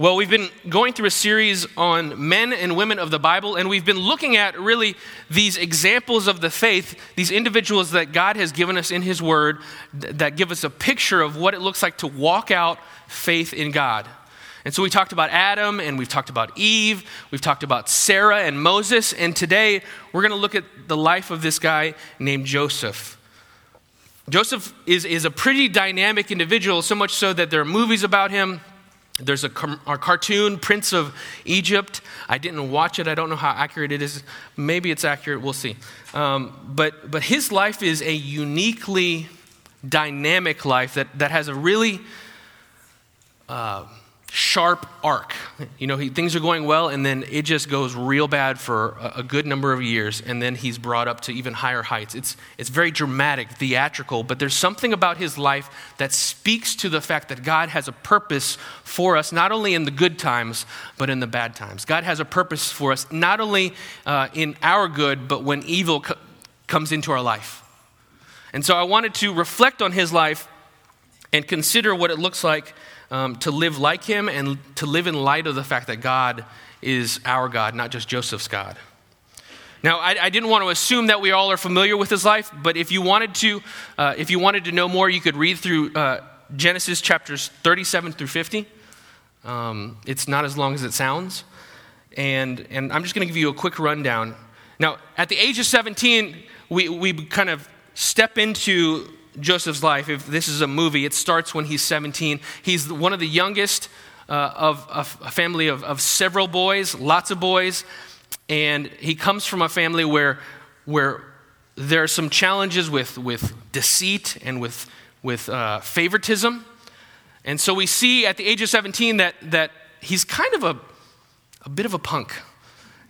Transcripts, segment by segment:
Well, we've been going through a series on men and women of the Bible, and we've been looking at really these examples of the faith, these individuals that God has given us in His Word that give us a picture of what it looks like to walk out faith in God. And so we talked about Adam, and we've talked about Eve, we've talked about Sarah and Moses, and today we're going to look at the life of this guy named Joseph. Joseph is, is a pretty dynamic individual, so much so that there are movies about him. There's a, a, cartoon, Prince of Egypt. I didn't watch it. I don't know how accurate it is. Maybe it's accurate. We'll see. Um, but, but his life is a uniquely dynamic life that, that has a really uh, sharp arc. You know, he, things are going well, and then it just goes real bad for a, a, good number of years, and then he's brought up to even higher heights. It's, it's very dramatic, theatrical, but there's something about his life that speaks to the fact that God has a purpose for us, not only in the good times, but in the bad times. God has a purpose for us, not only uh, in our good, but when evil co- comes into our life. And so I wanted to reflect on his life and consider what it looks like um, to live like him and to live in light of the fact that God is our God, not just Joseph's God. Now, I, I, didn't want to assume that we all are familiar with his life, but if you wanted to, uh, if you wanted to know more, you could read through uh, Genesis chapters 37 through 50. Um, it's not as long as it sounds, and and I'm just going to give you a quick rundown. Now, at the age of 17, we we kind of step into Joseph's life, if this is a movie, it starts when he's 17. He's one of the youngest uh, of, a family of, of several boys, lots of boys, and he comes from a family where, where there are some challenges with, with deceit and with, with uh, favoritism. And so we see at the age of 17 that, that he's kind of a, a bit of a punk.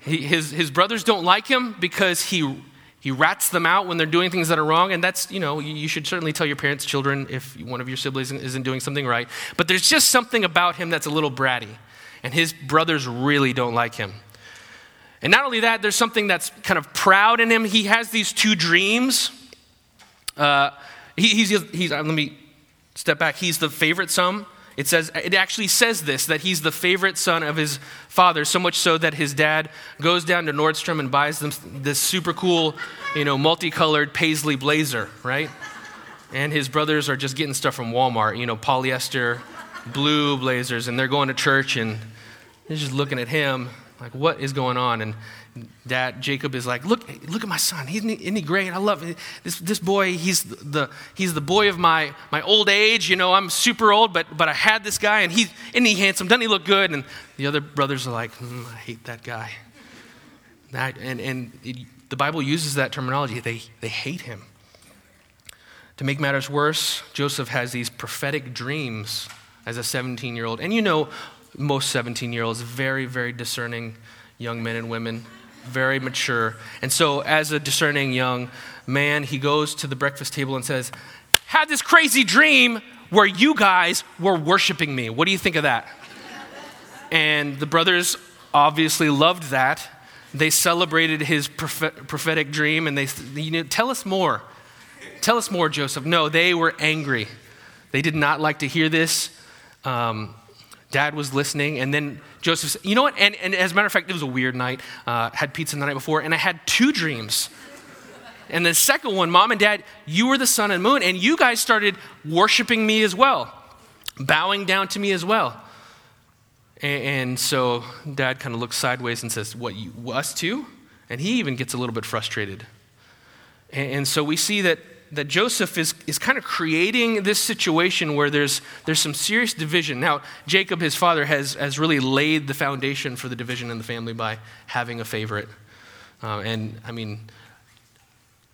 He, his, his brothers don't like him because he he rats them out when they're doing things that are wrong, and that's, you know, you should certainly tell your parents, children, if one of your siblings isn't doing something right. But there's just something about him that's a little bratty, and his brothers really don't like him. And not only that, there's something that's kind of proud in him. He has these two dreams. Uh, he, he's, he's, uh, let me step back. He's the favorite son it says it actually says this that he's the favorite son of his father, so much so that his dad goes down to Nordstrom and buys them this super cool, you know, multicolored paisley blazer, right? And his brothers are just getting stuff from Walmart, you know, polyester blue blazers, and they're going to church and they're just looking at him like, what is going on? And dad Jacob is like, look, look at my son. He's, isn't he great? I love it. this this boy. He's the he's the boy of my my old age. You know, I'm super old, but but I had this guy, and he's isn't he handsome? Doesn't he look good? And the other brothers are like, mm, I hate that guy. That and and it, the Bible uses that terminology. They they hate him. To make matters worse, Joseph has these prophetic dreams as a 17 year old, and you know, most 17 year olds very very discerning young men and women very mature. And so, as a discerning young man, he goes to the breakfast table and says, Had this crazy dream where you guys were worshiping me. What do you think of that? And the brothers obviously loved that. They celebrated his prophetic dream and they, you know, tell us more. Tell us more, Joseph. No, they were angry. They did not like to hear this. Um, Dad was listening, and then Joseph said, You know what? And, and as a matter of fact, it was a weird night. Uh, had pizza the night before, and I had two dreams. And the second one, Mom and Dad, you were the sun and moon, and you guys started worshiping me as well, bowing down to me as well. And, and so Dad kind of looks sideways and says, What, you, us too? And he even gets a little bit frustrated. And, and so we see that that Joseph is, is kind of creating this situation where there's, there's some serious division. Now, Jacob, his father, has, has really laid the foundation for the division in the family by having a favorite. Uh, and I mean,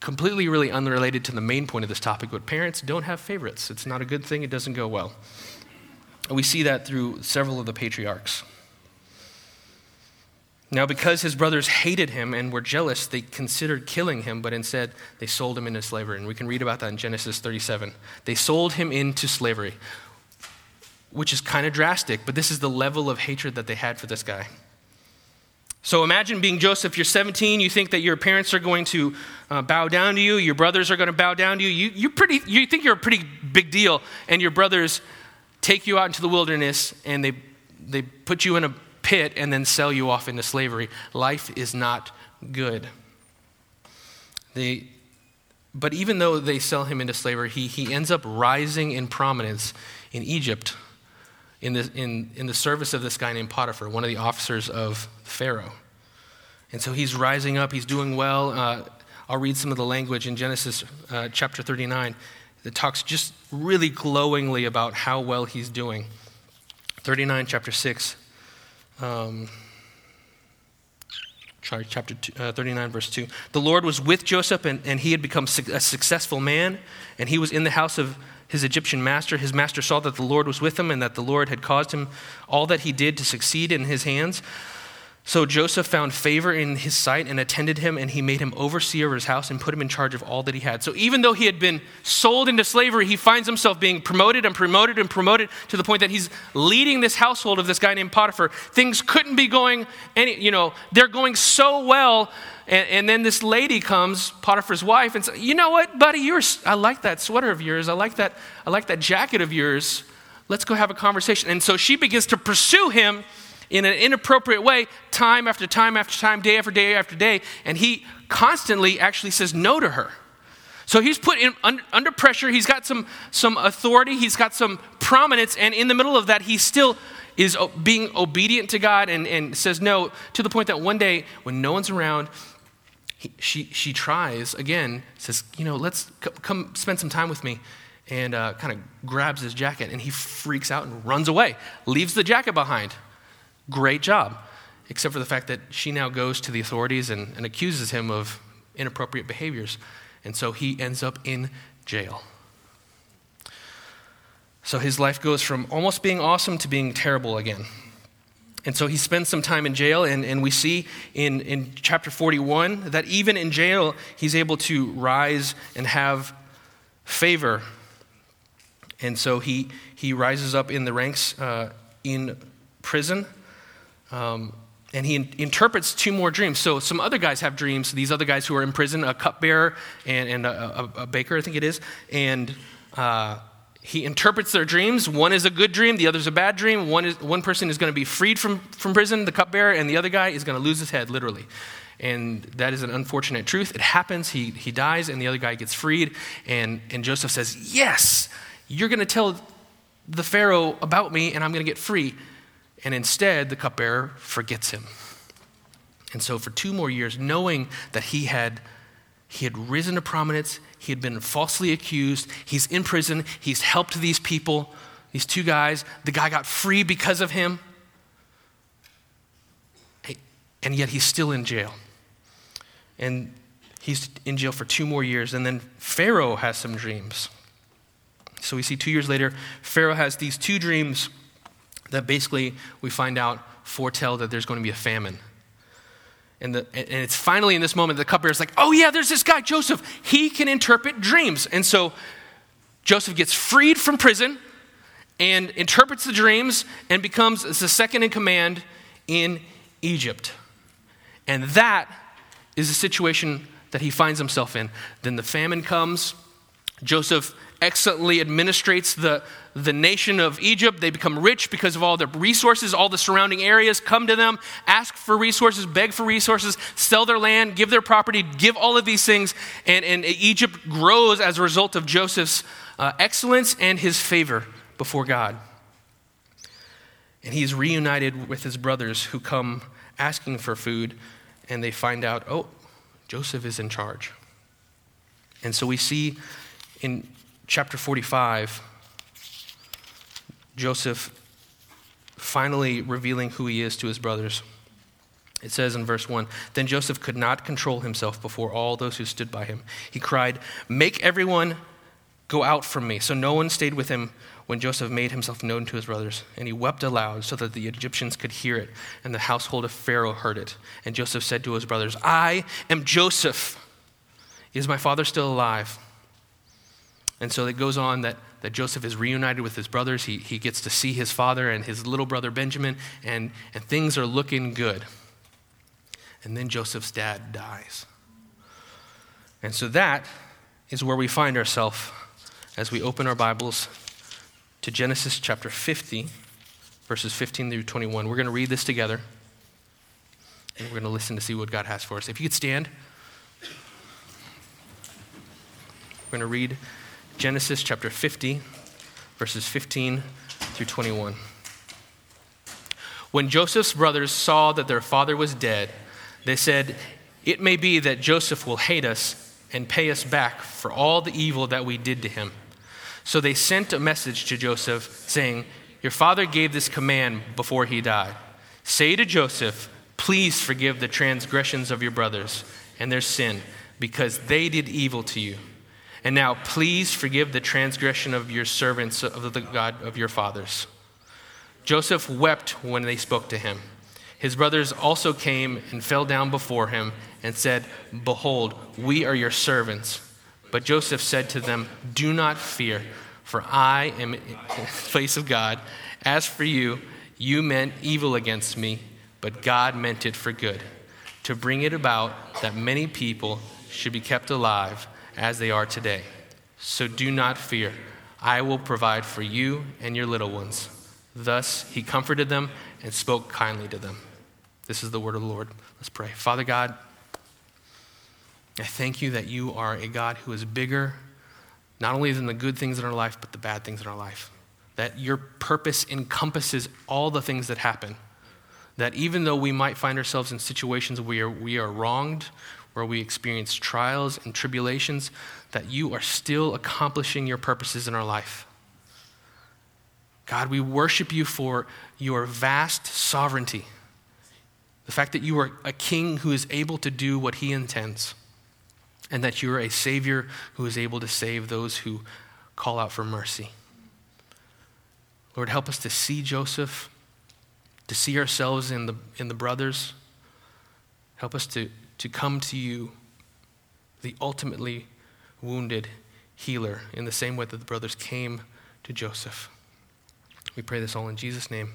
completely really unrelated to the main point of this topic, but parents don't have favorites. It's not a good thing, it doesn't go well. And we see that through several of the patriarchs. Now, because his brothers hated him and were jealous, they considered killing him, but instead they sold him into slavery. And we can read about that in Genesis 37. They sold him into slavery, which is kind of drastic, but this is the level of hatred that they had for this guy. So imagine being Joseph, you're 17, you think that your parents are going to uh, bow down to you, your brothers are going to bow down to you. You, you, pretty, you think you're a pretty big deal, and your brothers take you out into the wilderness and they they put you in a pit and then sell you off into slavery. Life is not good. They, but even though they sell him into slavery, he, he ends up rising in prominence in Egypt in the, in, in the service of this guy named Potiphar, one of the officers of Pharaoh. And so he's rising up, he's doing well. Uh, I'll read some of the language in Genesis uh, chapter 39 that talks just really glowingly about how well he's doing. 39, chapter 6. Um, chapter two, uh, 39, verse 2. The Lord was with Joseph, and, and he had become a successful man, and he was in the house of his Egyptian master. His master saw that the Lord was with him, and that the Lord had caused him all that he did to succeed in his hands. So Joseph found favor in his sight and attended him, and he made him overseer of his house and put him in charge of all that he had. So even though he had been sold into slavery, he finds himself being promoted and promoted and promoted to the point that he's leading this household of this guy named Potiphar. Things couldn't be going any, you know, they're going so well. And, and then this lady comes, Potiphar's wife, and says, "You know what, buddy? Yours. I like that sweater of yours. I like that. I like that jacket of yours. Let's go have a conversation." And so she begins to pursue him in an inappropriate way, time after time after time, day after day after day, and he constantly actually says no to her. So he's put in, under, under pressure, he's got some, some authority, he's got some prominence, and in the middle of that, he still is being obedient to God and, and says no to the point that one day, when no one's around, he, she, she tries again, says, You know, let's c- come spend some time with me. And uh, kind of grabs his jacket and he freaks out and runs away, leaves the jacket behind. Great job. Except for the fact that she now goes to the authorities and, and accuses him of inappropriate behaviors. And so he ends up in jail. So his life goes from almost being awesome to being terrible again. And so he spends some time in jail, and, and we see in, in chapter 41 that even in jail, he's able to rise and have favor. And so he, he rises up in the ranks uh, in prison. Um, and he in- interprets two more dreams. So some other guys have dreams. These other guys who are in prison, a cupbearer and, and a, a, a, baker, I think it is. And uh, he interprets their dreams. One is a good dream, the other is a bad dream. One, is, one person is going to be freed from, from prison, the cupbearer, and the other guy is going to lose his head, literally. And that is an unfortunate truth. It happens. He, he dies, and the other guy gets freed. And, and Joseph says, Yes, you're going to tell the Pharaoh about me, and I'm going to get free. And instead, the cupbearer forgets him. And so, for two more years, knowing that he had, he had risen to prominence, he had been falsely accused, he's in prison, he's helped these people, these two guys, the guy got free because of him, and yet he's still in jail. And he's in jail for two more years, and then Pharaoh has some dreams. So we see two years later, Pharaoh has these two dreams that basically we find out foretell that there's going to be a famine. And, the, and it's finally in this moment the cupbearer is like, oh yeah, there's this guy, Joseph. He can interpret dreams. And so Joseph gets freed from prison and interprets the dreams and becomes the second in command in Egypt. And that is the situation that he finds himself in. Then the famine comes. Joseph excellently administrates the, the nation of Egypt. They become rich because of all the resources, all the surrounding areas come to them, ask for resources, beg for resources, sell their land, give their property, give all of these things. And, and Egypt grows as a result of Joseph's uh, excellence and his favor before God. And he's reunited with his brothers who come asking for food, and they find out, oh, Joseph is in charge. And so we see in chapter 45, Joseph finally revealing who he is to his brothers. It says in verse 1 Then Joseph could not control himself before all those who stood by him. He cried, Make everyone go out from me. So no one stayed with him when Joseph made himself known to his brothers. And he wept aloud so that the Egyptians could hear it, and the household of Pharaoh heard it. And Joseph said to his brothers, I am Joseph. Is my father still alive? And so it goes on that, that Joseph is reunited with his brothers. He, he gets to see his father and his little brother Benjamin, and, and things are looking good. And then Joseph's dad dies. And so that is where we find ourselves as we open our Bibles to Genesis chapter 50, verses 15 through 21. We're going to read this together, and we're going to listen to see what God has for us. If you could stand, we're going to read Genesis chapter 50, verses 15 through 21. When Joseph's brothers saw that their father was dead, they said, It may be that Joseph will hate us and pay us back for all the evil that we did to him. So they sent a message to Joseph saying, Your father gave this command before he died. Say to Joseph, Please forgive the transgressions of your brothers and their sin, because they did evil to you. And now, please forgive the transgression of your servants of the God of your fathers. Joseph wept when they spoke to him. His brothers also came and fell down before him and said, Behold, we are your servants. But Joseph said to them, Do not fear, for I am in the place of God. As for you, you meant evil against me, but God meant it for good, to bring it about that many people should be kept alive as they are today. So do not fear. I will provide for you and your little ones. Thus he comforted them and spoke kindly to them. This is the word of the Lord. Let's pray. Father God, I thank you that you are a God who is bigger, not only than the good things in our life, but the bad things in our life. That your purpose encompasses all the things that happen. That even though we might find ourselves in situations where we are wronged, where we experience trials and tribulations, that you are still accomplishing your purposes in our life. God, we worship you for your vast sovereignty, the fact that you are a king who is able to do what he intends and that you are a Savior who is able to save those who call out for mercy. Lord, help us to see Joseph, to see ourselves in the, in the brothers. Help us to, to come to you, the ultimately wounded healer, in the same way that the brothers came to Joseph. We pray this all in Jesus' name.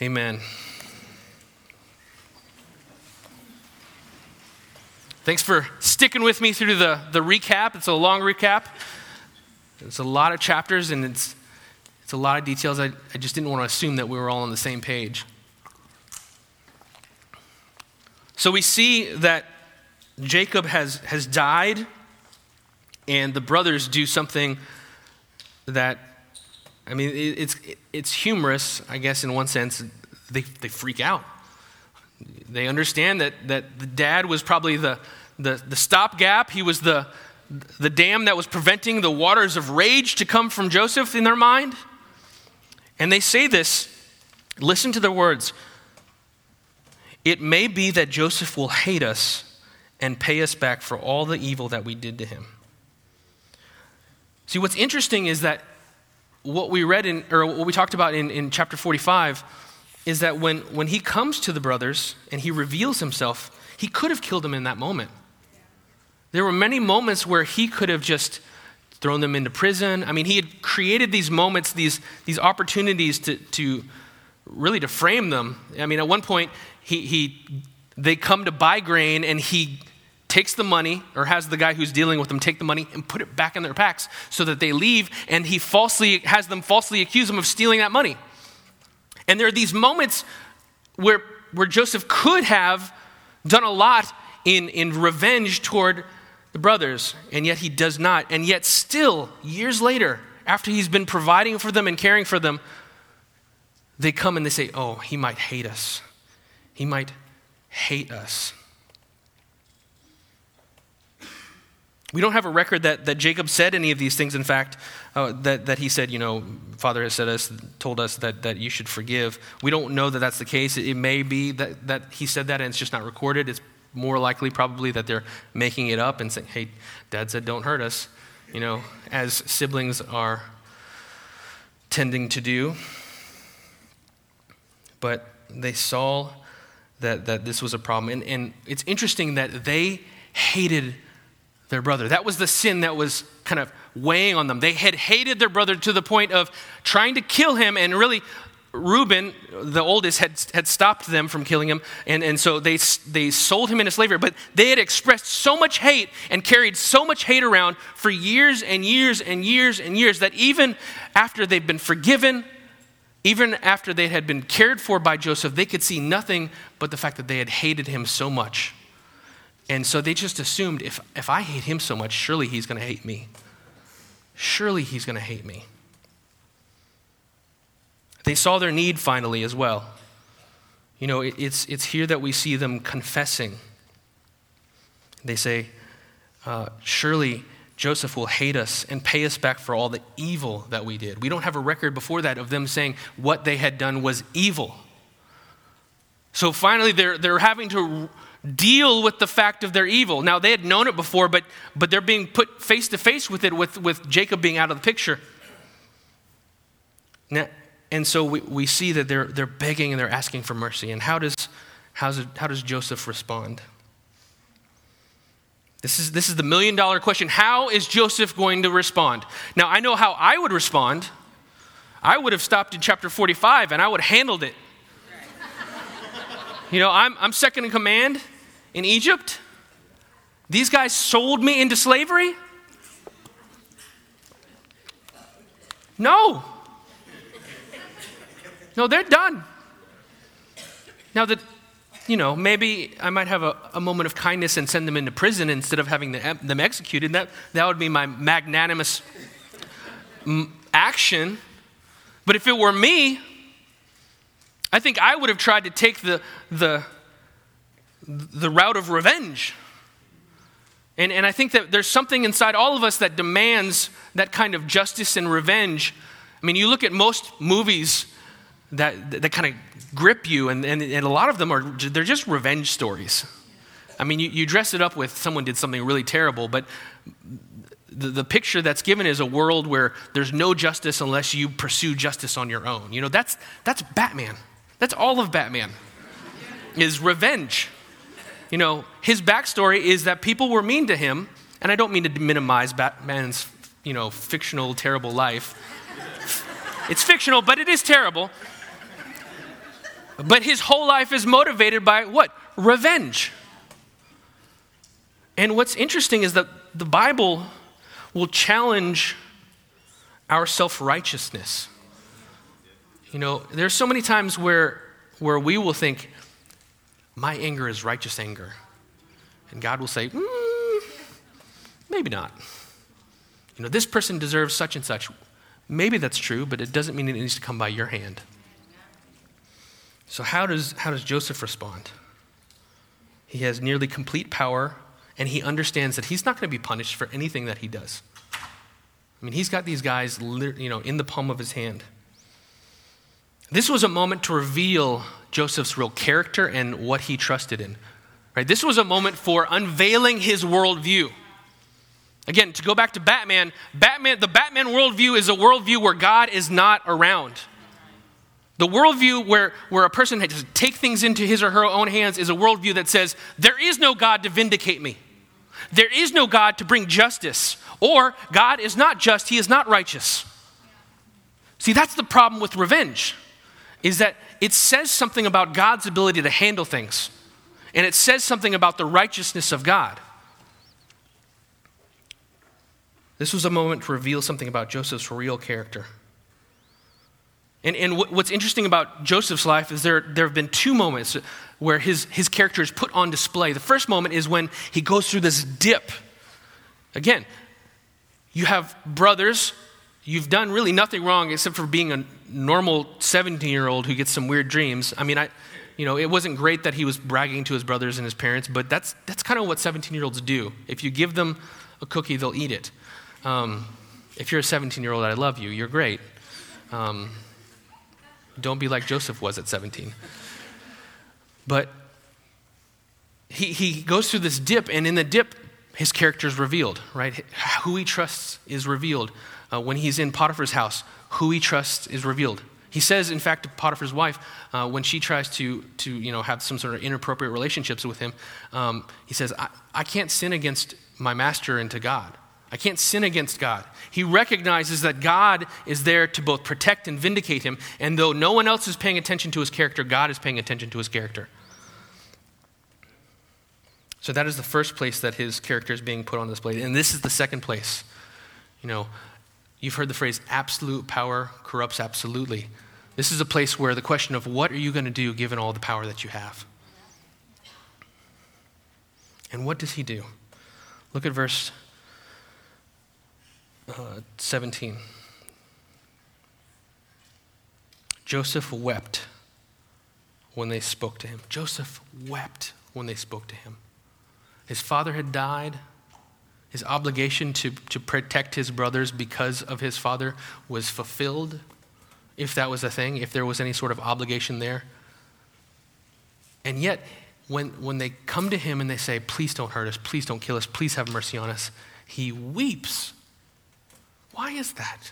Amen. Thanks for sticking with me through the, the recap. It's a long recap. It's a lot of chapters and it's, it's a lot of details. I, I just didn't want to assume that we were all on the same page. So we see that Jacob has, has died, and the brothers do something that, I mean, it, it's, it's humorous, I guess, in one sense. They, they freak out. They understand that, that the dad was probably the, the, the stopgap, he was the, the dam that was preventing the waters of rage to come from Joseph in their mind. And they say this listen to their words. It may be that Joseph will hate us and pay us back for all the evil that we did to him. See, what's interesting is that what we read in, or what we talked about in, in chapter 45 is that when, when he comes to the brothers and he reveals himself, he could have killed them in that moment. There were many moments where he could have just thrown them into prison. I mean, he had created these moments, these, these opportunities to, to really to frame them. I mean, at one point, he, he, they come to buy grain and he takes the money or has the guy who's dealing with them take the money and put it back in their packs so that they leave and he falsely has them falsely accuse them of stealing that money. And there are these moments where, where Joseph could have done a lot in, in revenge toward the brothers, and yet he does not. And yet, still, years later, after he's been providing for them and caring for them, they come and they say, Oh, he might hate us. He might hate us. We don't have a record that, that Jacob said any of these things. In fact, uh, that, that he said, you know, Father has said us, told us that, that you should forgive. We don't know that that's the case. It, it may be that, that he said that and it's just not recorded. It's more likely probably that they're making it up and saying, hey, dad said don't hurt us, you know, as siblings are tending to do. But they saw that, that this was a problem. And, and it's interesting that they hated their brother. That was the sin that was kind of weighing on them. They had hated their brother to the point of trying to kill him and really Reuben, the oldest, had, had stopped them from killing him, and, and so they, they sold him into slavery. But they had expressed so much hate and carried so much hate around for years and years and years and years that even after they've been forgiven, even after they had been cared for by Joseph, they could see nothing but the fact that they had hated him so much. And so they just assumed if, if I hate him so much, surely he's going to hate me. Surely he's going to hate me. They saw their need finally as well. You know, it, it's, it's here that we see them confessing. They say, uh, Surely Joseph will hate us and pay us back for all the evil that we did. We don't have a record before that of them saying what they had done was evil. So finally, they're, they're having to deal with the fact of their evil. Now, they had known it before, but, but they're being put face to face with it with, with Jacob being out of the picture. Now, and so we, we see that they're, they're begging and they're asking for mercy. And how does, how does, how does Joseph respond? This is, this is the million dollar question. How is Joseph going to respond? Now, I know how I would respond. I would have stopped in chapter 45 and I would have handled it. You know, I'm, I'm second in command in Egypt. These guys sold me into slavery? No. No, they're done. Now, that, you know, maybe I might have a, a, moment of kindness and send them into prison instead of having them executed. That, that would be my magnanimous action. But if it were me, I think I would have tried to take the, the, the route of revenge. And, and I think that there's something inside all of us that demands that kind of justice and revenge. I mean, you look at most movies that, that kind of grip you, and, and, and a lot of them are, they're just revenge stories. I mean, you, you dress it up with someone did something really terrible, but the, the picture that's given is a world where there's no justice unless you pursue justice on your own. You know, that's, that's Batman. That's all of Batman, is revenge. You know, his backstory is that people were mean to him, and I don't mean to minimize Batman's, you know, fictional, terrible life. It's fictional, but it is terrible. But his whole life is motivated by what? Revenge. And what's interesting is that the Bible will challenge our self righteousness. You know, there's so many times where, where we will think, my anger is righteous anger. And God will say, mm, maybe not. You know, this person deserves such and such. Maybe that's true, but it doesn't mean it needs to come by your hand. So, how does, how does Joseph respond? He has nearly complete power, and he understands that he's not going to be punished for anything that he does. I mean, he's got these guys you know, in the palm of his hand. This was a moment to reveal Joseph's real character and what he trusted in. Right? This was a moment for unveiling his worldview. Again, to go back to Batman, Batman, the Batman worldview is a worldview where God is not around. The worldview where, where a person has to take things into his or her own hands is a worldview that says, there is no God to vindicate me. There is no God to bring justice. Or God is not just, he is not righteous. See, that's the problem with revenge, is that it says something about God's ability to handle things. And it says something about the righteousness of God. This was a moment to reveal something about Joseph's real character. And, and what's interesting about Joseph's life is there, there have been two moments where his, his character is put on display. The first moment is when he goes through this dip. Again, you have brothers, you've done really nothing wrong except for being a normal 17 year old who gets some weird dreams. I mean, I, you know, it wasn't great that he was bragging to his brothers and his parents, but that's, that's kind of what 17 year olds do. If you give them a cookie, they'll eat it. Um, if you're a 17 year old, I love you, you're great. Um, don't be like Joseph was at 17. But he, he goes through this dip, and in the dip, his character is revealed, right? Who he trusts is revealed. Uh, when he's in Potiphar's house, who he trusts is revealed. He says, in fact, to Potiphar's wife, uh, when she tries to, to you know, have some sort of inappropriate relationships with him, um, he says, I, I can't sin against my master and to God. I can't sin against God. He recognizes that God is there to both protect and vindicate him, and though no one else is paying attention to his character, God is paying attention to his character. So that is the first place that his character is being put on display. And this is the second place. You know, you've heard the phrase absolute power corrupts absolutely. This is a place where the question of what are you going to do given all the power that you have? And what does he do? Look at verse uh, 17. Joseph wept when they spoke to him. Joseph wept when they spoke to him. His father had died. His obligation to, to protect his brothers because of his father was fulfilled, if that was a thing, if there was any sort of obligation there. And yet, when, when they come to him and they say, Please don't hurt us, please don't kill us, please have mercy on us, he weeps. Why is that?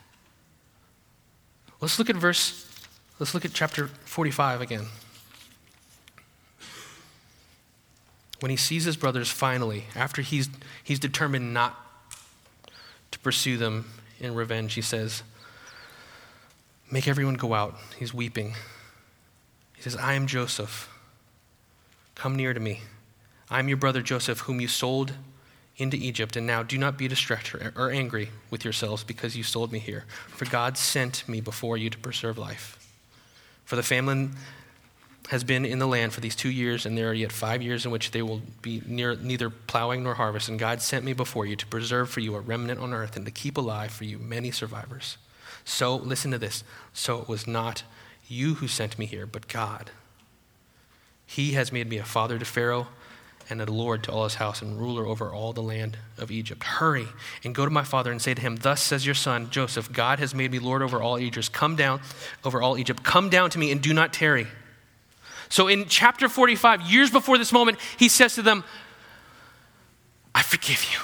Let's look at verse, let's look at chapter 45 again. when he sees his brothers finally, after he's, he's determined not to pursue them in revenge, he says, Make everyone go out. He's weeping. He says, I am Joseph. Come near to me. I am your brother Joseph, whom you sold into Egypt. And now do not be distressed or angry with yourselves because you sold me here. For God sent me before you to preserve life. For the famine has been in the land for these two years, and there are yet five years in which they will be near, neither plowing nor harvest. And God sent me before you to preserve for you a remnant on earth and to keep alive for you many survivors. So, listen to this. So it was not you who sent me here, but God. He has made me a father to Pharaoh and a lord to all his house and ruler over all the land of Egypt. Hurry and go to my father and say to him, Thus says your son Joseph, God has made me lord over all Egypt. Come down over all Egypt. Come down to me and do not tarry. So in chapter 45, years before this moment, he says to them, I forgive you.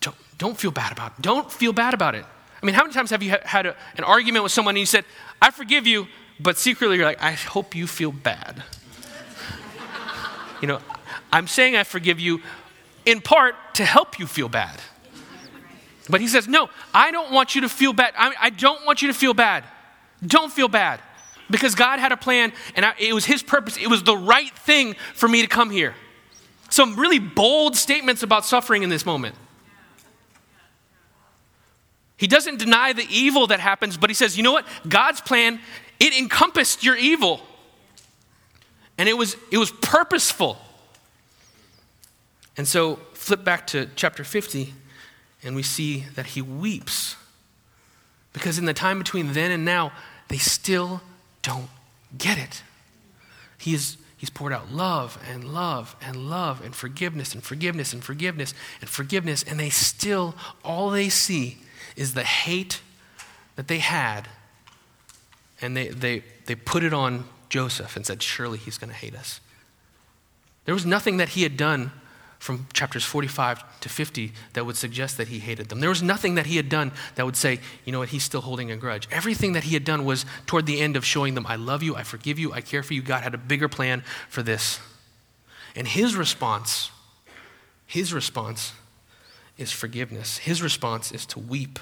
Don't, don't feel bad about it. Don't feel bad about it. I mean, how many times have you had a, an argument with someone and you said, I forgive you, but secretly you're like, I hope you feel bad. You know, I'm saying I forgive you in part to help you feel bad. But he says, No, I don't want you to feel bad. I, I don't want you to feel bad. Don't feel bad because God had a plan and I, it was His purpose. It was the right thing for me to come here. Some really bold statements about suffering in this moment. He doesn't deny the evil that happens, but he says, you know what? God's plan, it encompassed your evil. And it was, it was purposeful. And so, flip back to chapter 50, and we see that he weeps. Because in the time between then and now, they still don't get it. He's, he's poured out love and love and love and forgiveness and forgiveness and forgiveness and forgiveness, and they still, all they see is the hate that they had, and they, they, they put it on Joseph and said, Surely he's going to hate us. There was nothing that he had done from chapters 45 to 50 that would suggest that he hated them. There was nothing that he had done that would say, you know what, he's still holding a grudge. Everything that he had done was toward the end of showing them, I love you, I forgive you, I care for you. God had a bigger plan for this. And his response, his response is forgiveness. His response is to weep.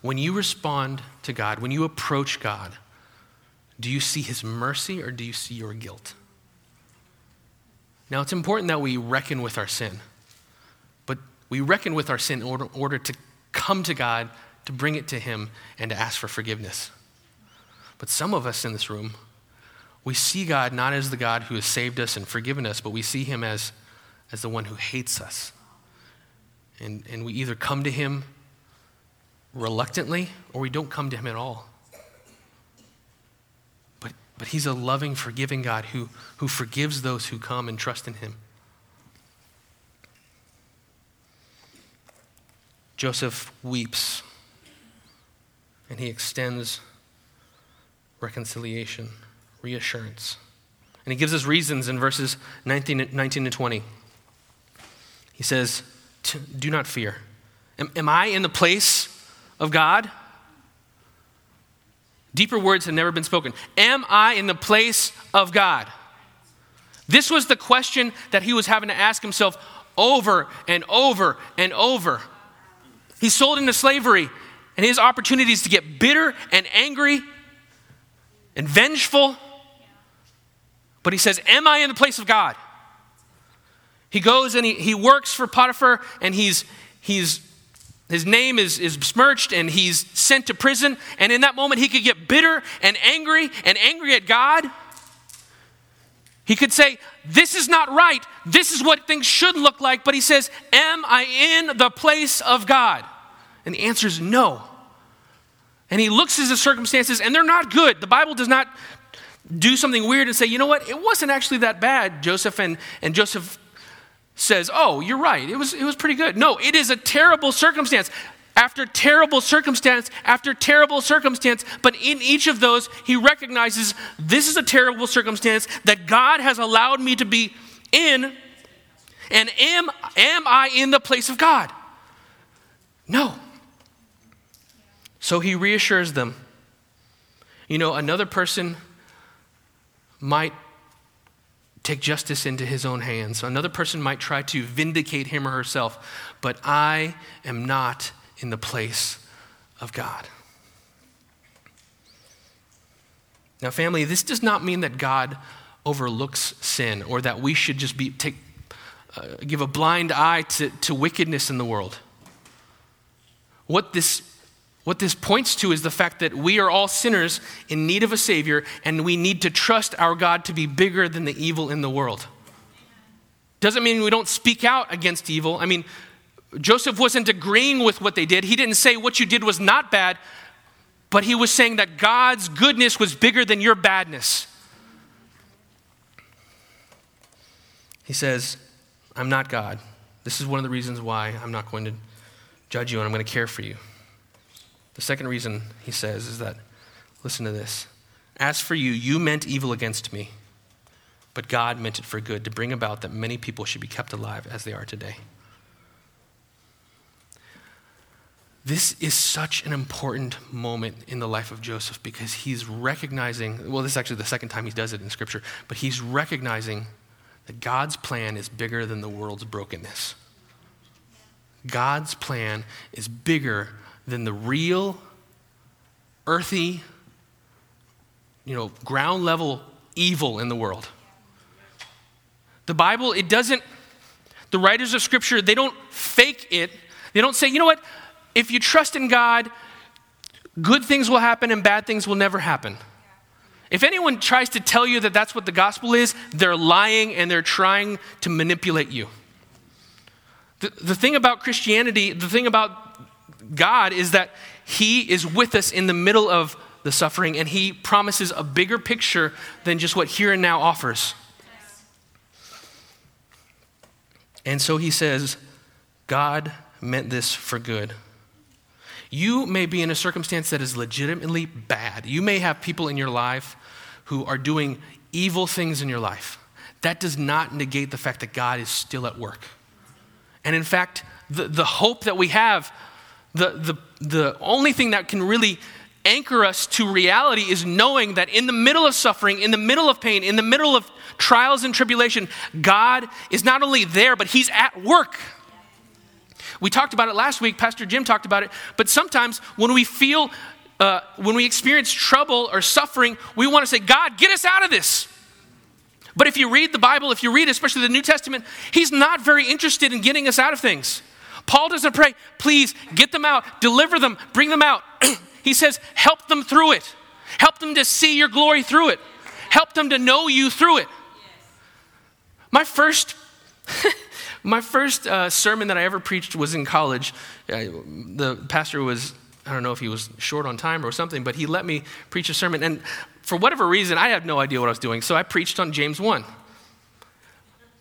When you respond to God, when you approach God, do you see his mercy or do you see your guilt? Now, it's important that we reckon with our sin, but we reckon with our sin in order, order to come to God, to bring it to him, and to ask for forgiveness. But some of us in this room, we see God not as the God who has saved us and forgiven us, but we see him as, as the one who hates us. And, and we either come to him reluctantly or we don't come to him at all. But but he's a loving, forgiving God who, who forgives those who come and trust in him. Joseph weeps and he extends reconciliation, reassurance. And he gives us reasons in verses 19, 19 and 20. He says, Do not fear. Am, am I in the place of God? Deeper words had never been spoken. Am I in the place of God? This was the question that he was having to ask himself over and over and over. He's sold into slavery, and his opportunities to get bitter and angry and vengeful. But he says, Am I in the place of God? He goes and he, he works for Potiphar, and he's, he's his name is, is smirched and he's sent to prison. And in that moment, he could get bitter and angry and angry at God. He could say, This is not right. This is what things should look like. But he says, Am I in the place of God? And the answer is no. And he looks at the circumstances, and they're not good. The Bible does not do something weird and say, you know what, it wasn't actually that bad, Joseph. And, and Joseph says, oh, you're right, it was, it was pretty good. No, it is a terrible circumstance. After terrible circumstance, after terrible circumstance, but in each of those, he recognizes this is a terrible circumstance that God has allowed me to be in. And am, am I in the place of God? No. So he reassures them. You know, another person might take justice into his own hands. Another person might try to vindicate him or herself, but I am not in the place of God. Now, family, this does not mean that God overlooks sin or that we should just be, take, uh, give a blind eye to, to wickedness in the world. What this what this points to is the fact that we are all sinners in need of a Savior, and we need to trust our God to be bigger than the evil in the world. Doesn't mean we don't speak out against evil. I mean, Joseph wasn't agreeing with what they did. He didn't say what you did was not bad, but he was saying that God's goodness was bigger than your badness. He says, I'm not God. This is one of the reasons why I'm not going to judge you and I'm going to care for you. The second reason he says is that, listen to this. As for you, you meant evil against me, but God meant it for good to bring about that many people should be kept alive as they are today. This is such an important moment in the life of Joseph because he's recognizing, well, this is actually the second time he does it in Scripture, but he's recognizing that God's plan is bigger than the world's brokenness. God's plan is bigger than the real, earthy, you know, ground level evil in the world. The Bible, it doesn't, the writers of Scripture, they don't fake it. They don't say, you know what, if you trust in God, good things will happen and bad things will never happen. If anyone tries to tell you that that's what the gospel is, they're lying and they're trying to manipulate you. The, the thing about Christianity, the thing about God is that He is with us in the middle of the suffering and He promises a bigger picture than just what here and now offers. And so He says, God meant this for good. You may be in a circumstance that is legitimately bad. You may have people in your life who are doing evil things in your life. That does not negate the fact that God is still at work. And in fact, the, the hope that we have the, the, the only thing that can really anchor us to reality is knowing that in the middle of suffering, in the middle of pain, in the middle of trials and tribulation, God is not only there, but He's at work. We talked about it last week, Pastor Jim talked about it, but sometimes when we feel, uh, when we experience trouble or suffering, we want to say, God, get us out of this. But if you read the Bible, if you read especially the New Testament, He's not very interested in getting us out of things. Paul doesn't pray, please get them out, deliver them, bring them out. he says, help them through it. Help them to see your glory through it. Help them to know you through it. My first, my first uh, sermon that I ever preached was in college. Uh, the pastor was, I don't know if he was short on time or something, but he let me preach a sermon. And for whatever reason, I had no idea what I was doing. So I preached on James 1.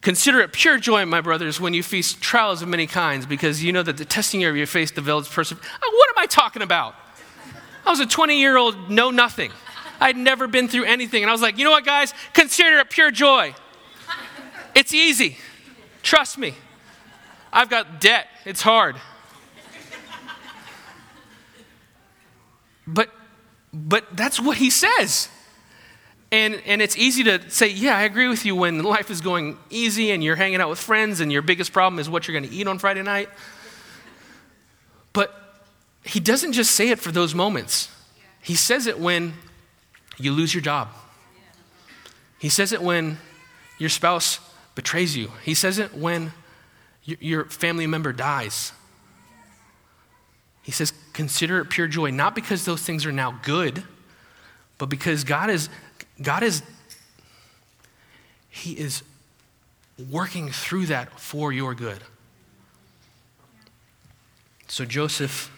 Consider it pure joy, my brothers, when you face trials of many kinds, because you know that the testing of your faith develops perseverance. Uh, what am I talking about? I was a 20 year old, know nothing. I'd never been through anything. And I was like, you know what, guys? Consider it pure joy. It's easy. Trust me. I've got debt, it's hard. But, but that's what he says. And, and it's easy to say, yeah, I agree with you when life is going easy and you're hanging out with friends and your biggest problem is what you're going to eat on Friday night. But he doesn't just say it for those moments, he says it when you lose your job. He says it when your spouse betrays you. He says it when your family member dies. He says, consider it pure joy, not because those things are now good, but because God is, God is, He is working through that for your good. So Joseph,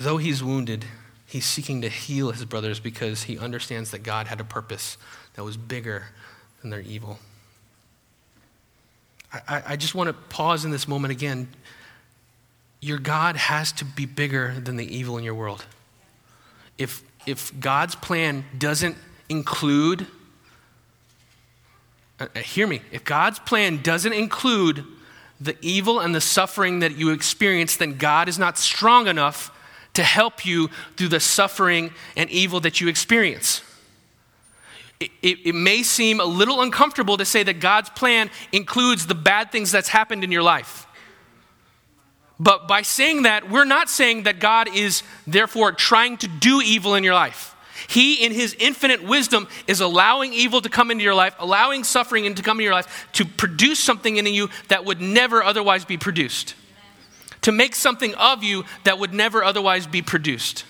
though he's wounded, he's seeking to heal his brothers because he understands that God had a purpose that was bigger than their evil. I, I just want to pause in this moment again. Your God has to be bigger than the evil in your world. If, if God's plan doesn't include, uh, uh hear me, if God's plan doesn't include the evil and the suffering that you experience, then God is not strong enough to help you through the suffering and evil that you experience. It, it, it, may seem a little uncomfortable to say that God's plan includes the bad things that's happened in your life. But by saying that, we're not saying that God is therefore trying to do evil in your life. He, in his infinite wisdom, is allowing evil to come into your life, allowing suffering to come into your life to produce something in you that would never otherwise be produced, to make something of you that would never otherwise be produced,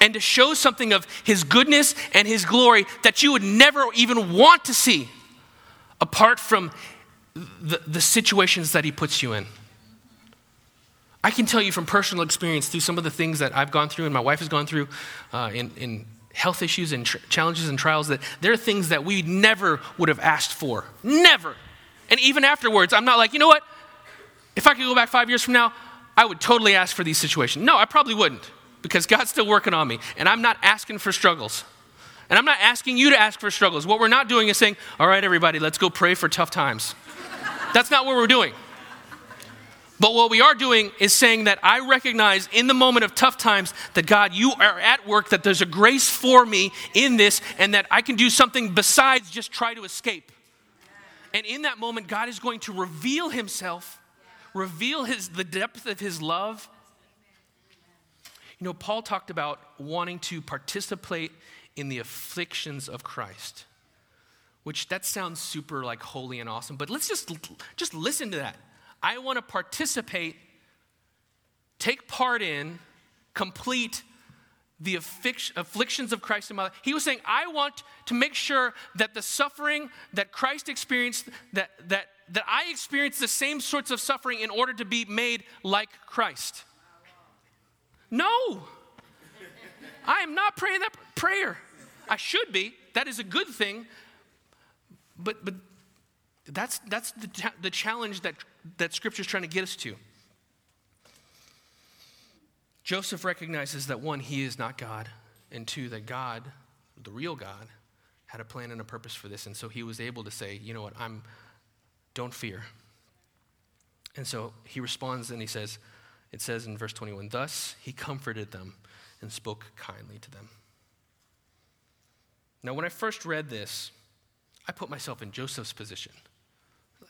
and to show something of his goodness and his glory that you would never even want to see apart from the, the situations that he puts you in. I can tell you from personal experience through some of the things that I've gone through and my wife has gone through uh, in, in health issues and tr- challenges and trials that there are things that we never would have asked for. Never. And even afterwards, I'm not like, you know what? If I could go back five years from now, I would totally ask for these situations. No, I probably wouldn't because God's still working on me and I'm not asking for struggles. And I'm not asking you to ask for struggles. What we're not doing is saying, all right, everybody, let's go pray for tough times. That's not what we're doing. But what we are doing is saying that I recognize in the moment of tough times that God, you are at work, that there's a grace for me in this, and that I can do something besides just try to escape. And in that moment, God is going to reveal Himself, reveal his, the depth of His love. You know, Paul talked about wanting to participate in the afflictions of Christ, which that sounds super like holy and awesome, but let's just, just listen to that. I want to participate, take part in, complete the afflictions of Christ in my life. He was saying, I want to make sure that the suffering that Christ experienced, that, that, that I experience the same sorts of suffering in order to be made like Christ. No, I am not praying that prayer. I should be. That is a good thing. But, but that's, that's the, the challenge that, that Scripture is trying to get us to. Joseph recognizes that one, he is not God, and two, that God, the real God, had a plan and a purpose for this. And so he was able to say, you know what, I'm, don't fear. And so he responds and he says, it says in verse 21, thus he comforted them and spoke kindly to them. Now, when I first read this, I put myself in Joseph's position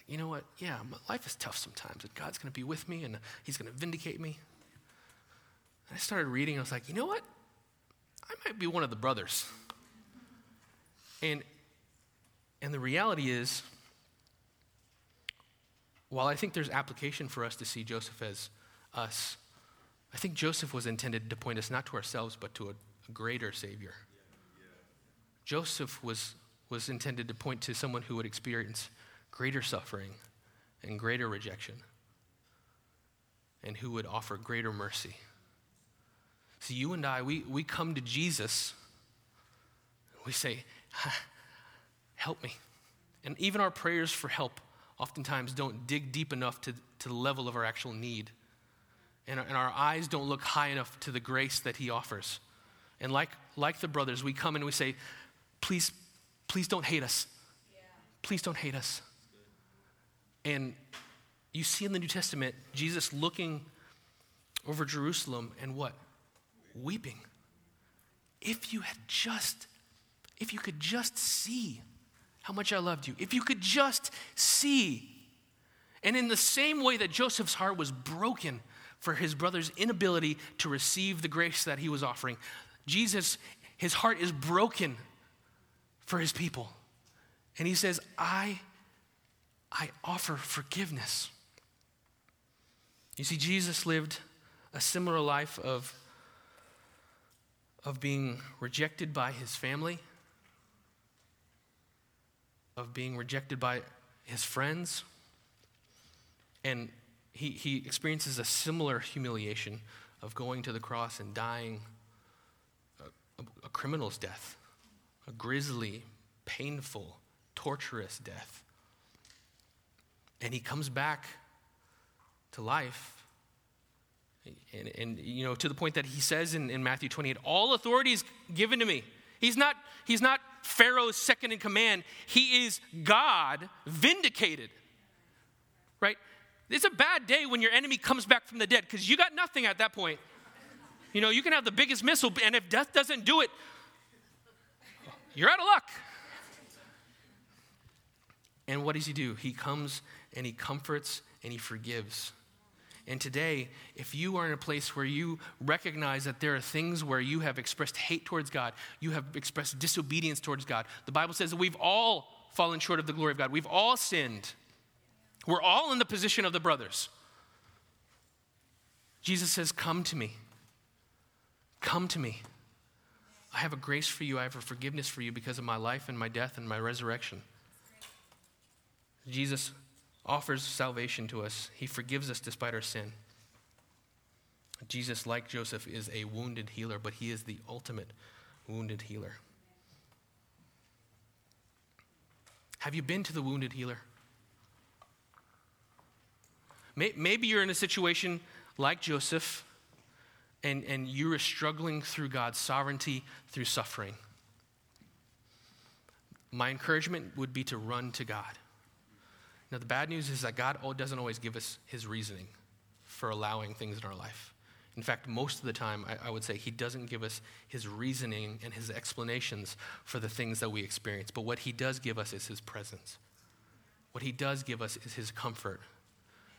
you know what? Yeah, life is tough sometimes, and God's going to be with me, and He's going to vindicate me. And I started reading, I was like, you know what? I might be one of the brothers. And, and the reality is, while I think there's application for us to see Joseph as us, I think Joseph was intended to point us not to ourselves, but to a, a greater Savior. Joseph was, was intended to point to someone who would experience greater suffering and greater rejection, and who would offer greater mercy. So, you and I, we, we come to Jesus, we say, Help me. And even our prayers for help oftentimes don't dig deep enough to, to the level of our actual need. And our, and our eyes don't look high enough to the grace that He offers. And like, like the brothers, we come and we say, Please, please don't hate us. Please don't hate us. And you see in the New Testament Jesus looking over Jerusalem and what? Weeping. If you had just, if you could just see how much I loved you, if you could just see. And in the same way that Joseph's heart was broken for his brother's inability to receive the grace that he was offering, Jesus, his heart is broken for his people. And he says, I I offer forgiveness. You see, Jesus lived a similar life of, of being rejected by his family, of being rejected by his friends, and he, he experiences a similar humiliation of going to the cross and dying a, a, a criminal's death, a grisly, painful, torturous death. And he comes back to life and, and, you know, to the point that he says in, in Matthew 28, all authority is given to me. He's not, he's not Pharaoh's second in command. He is God vindicated. Right? It's a bad day when your enemy comes back from the dead because you got nothing at that point. You know, you can have the biggest missile, and if death doesn't do it, you're out of luck. And what does he do? He comes and he comforts and he forgives. And today, if you are in a place where you recognize that there are things where you have expressed hate towards God, you have expressed disobedience towards God, the Bible says that we've all fallen short of the glory of God. We've all sinned. We're all in the position of the brothers. Jesus says, Come to me. Come to me. I have a grace for you. I have a forgiveness for you because of my life and my death and my resurrection. Jesus offers salvation to us. He forgives us despite our sin. Jesus, like Joseph, is a wounded healer, but he is the ultimate wounded healer. Have you been to the wounded healer? Maybe you're in a situation like Joseph and, and you are struggling through God's sovereignty through suffering. My encouragement would be to run to God. Now, the bad news is that God doesn't always give us his reasoning for allowing things in our life. In fact, most of the time, I, I, would say he doesn't give us his reasoning and his explanations for the things that we experience. But what he does give us is his presence. What he does give us is his comfort.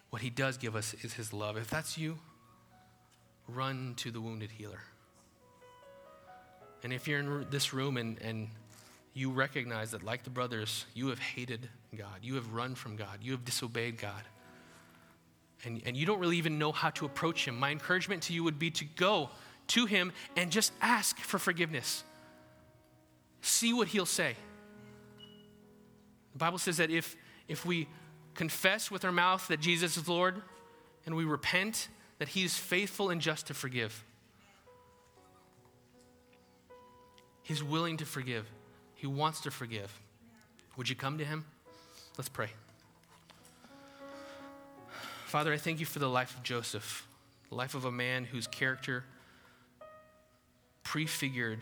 What he does give us is his love. If that's you, run to the wounded healer. And if you're in this room and, and you recognize that, like the brothers, you have hated God, you have run from God, you have disobeyed God, and, and you don't really even know how to approach Him, my encouragement to you would be to go to Him and just ask for forgiveness. See what He'll say. The Bible says that if, if we confess with our mouth that Jesus is Lord and we repent, that He is faithful and just to forgive. He's willing to forgive. He wants to forgive. Would you come to him? Let's pray. Father, I thank you for the life of Joseph, the life of a man whose character prefigured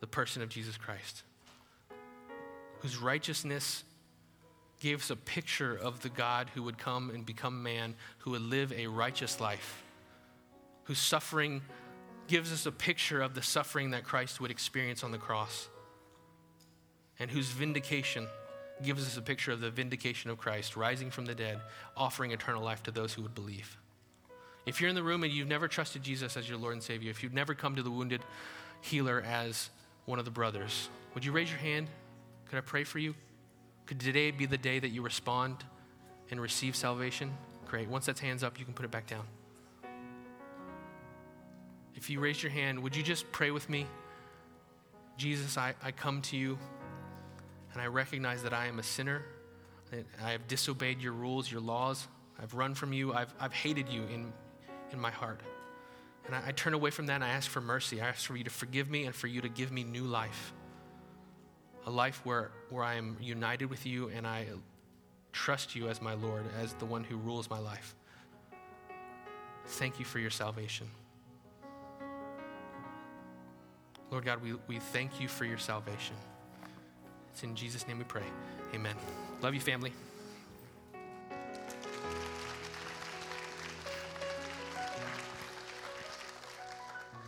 the person of Jesus Christ, whose righteousness gave us a picture of the God who would come and become man, who would live a righteous life, whose suffering gives us a picture of the suffering that Christ would experience on the cross and whose vindication gives us a picture of the vindication of Christ, rising from the dead, offering eternal life to those who would believe. If you're in the room and you've never trusted Jesus as your Lord and Savior, if you've never come to the wounded healer as one of the brothers, would you raise your hand? Could I pray for you? Could today be the day that you respond and receive salvation? Great. Once that's hands up, you can put it back down. If you raise your hand, would you just pray with me? Jesus, I, I come to you and I recognize that I am a sinner. I have disobeyed your rules, your laws. I've run from you. I've, I've hated you in, in my heart. And I, I turn away from that and I ask for mercy. I ask for you to forgive me and for you to give me new life. A life where, where I am united with you and I trust you as my Lord, as the one who rules my life. Thank you for your salvation. Lord God, we, we thank you for your salvation. It's in Jesus' name we pray. Amen. Love you, family.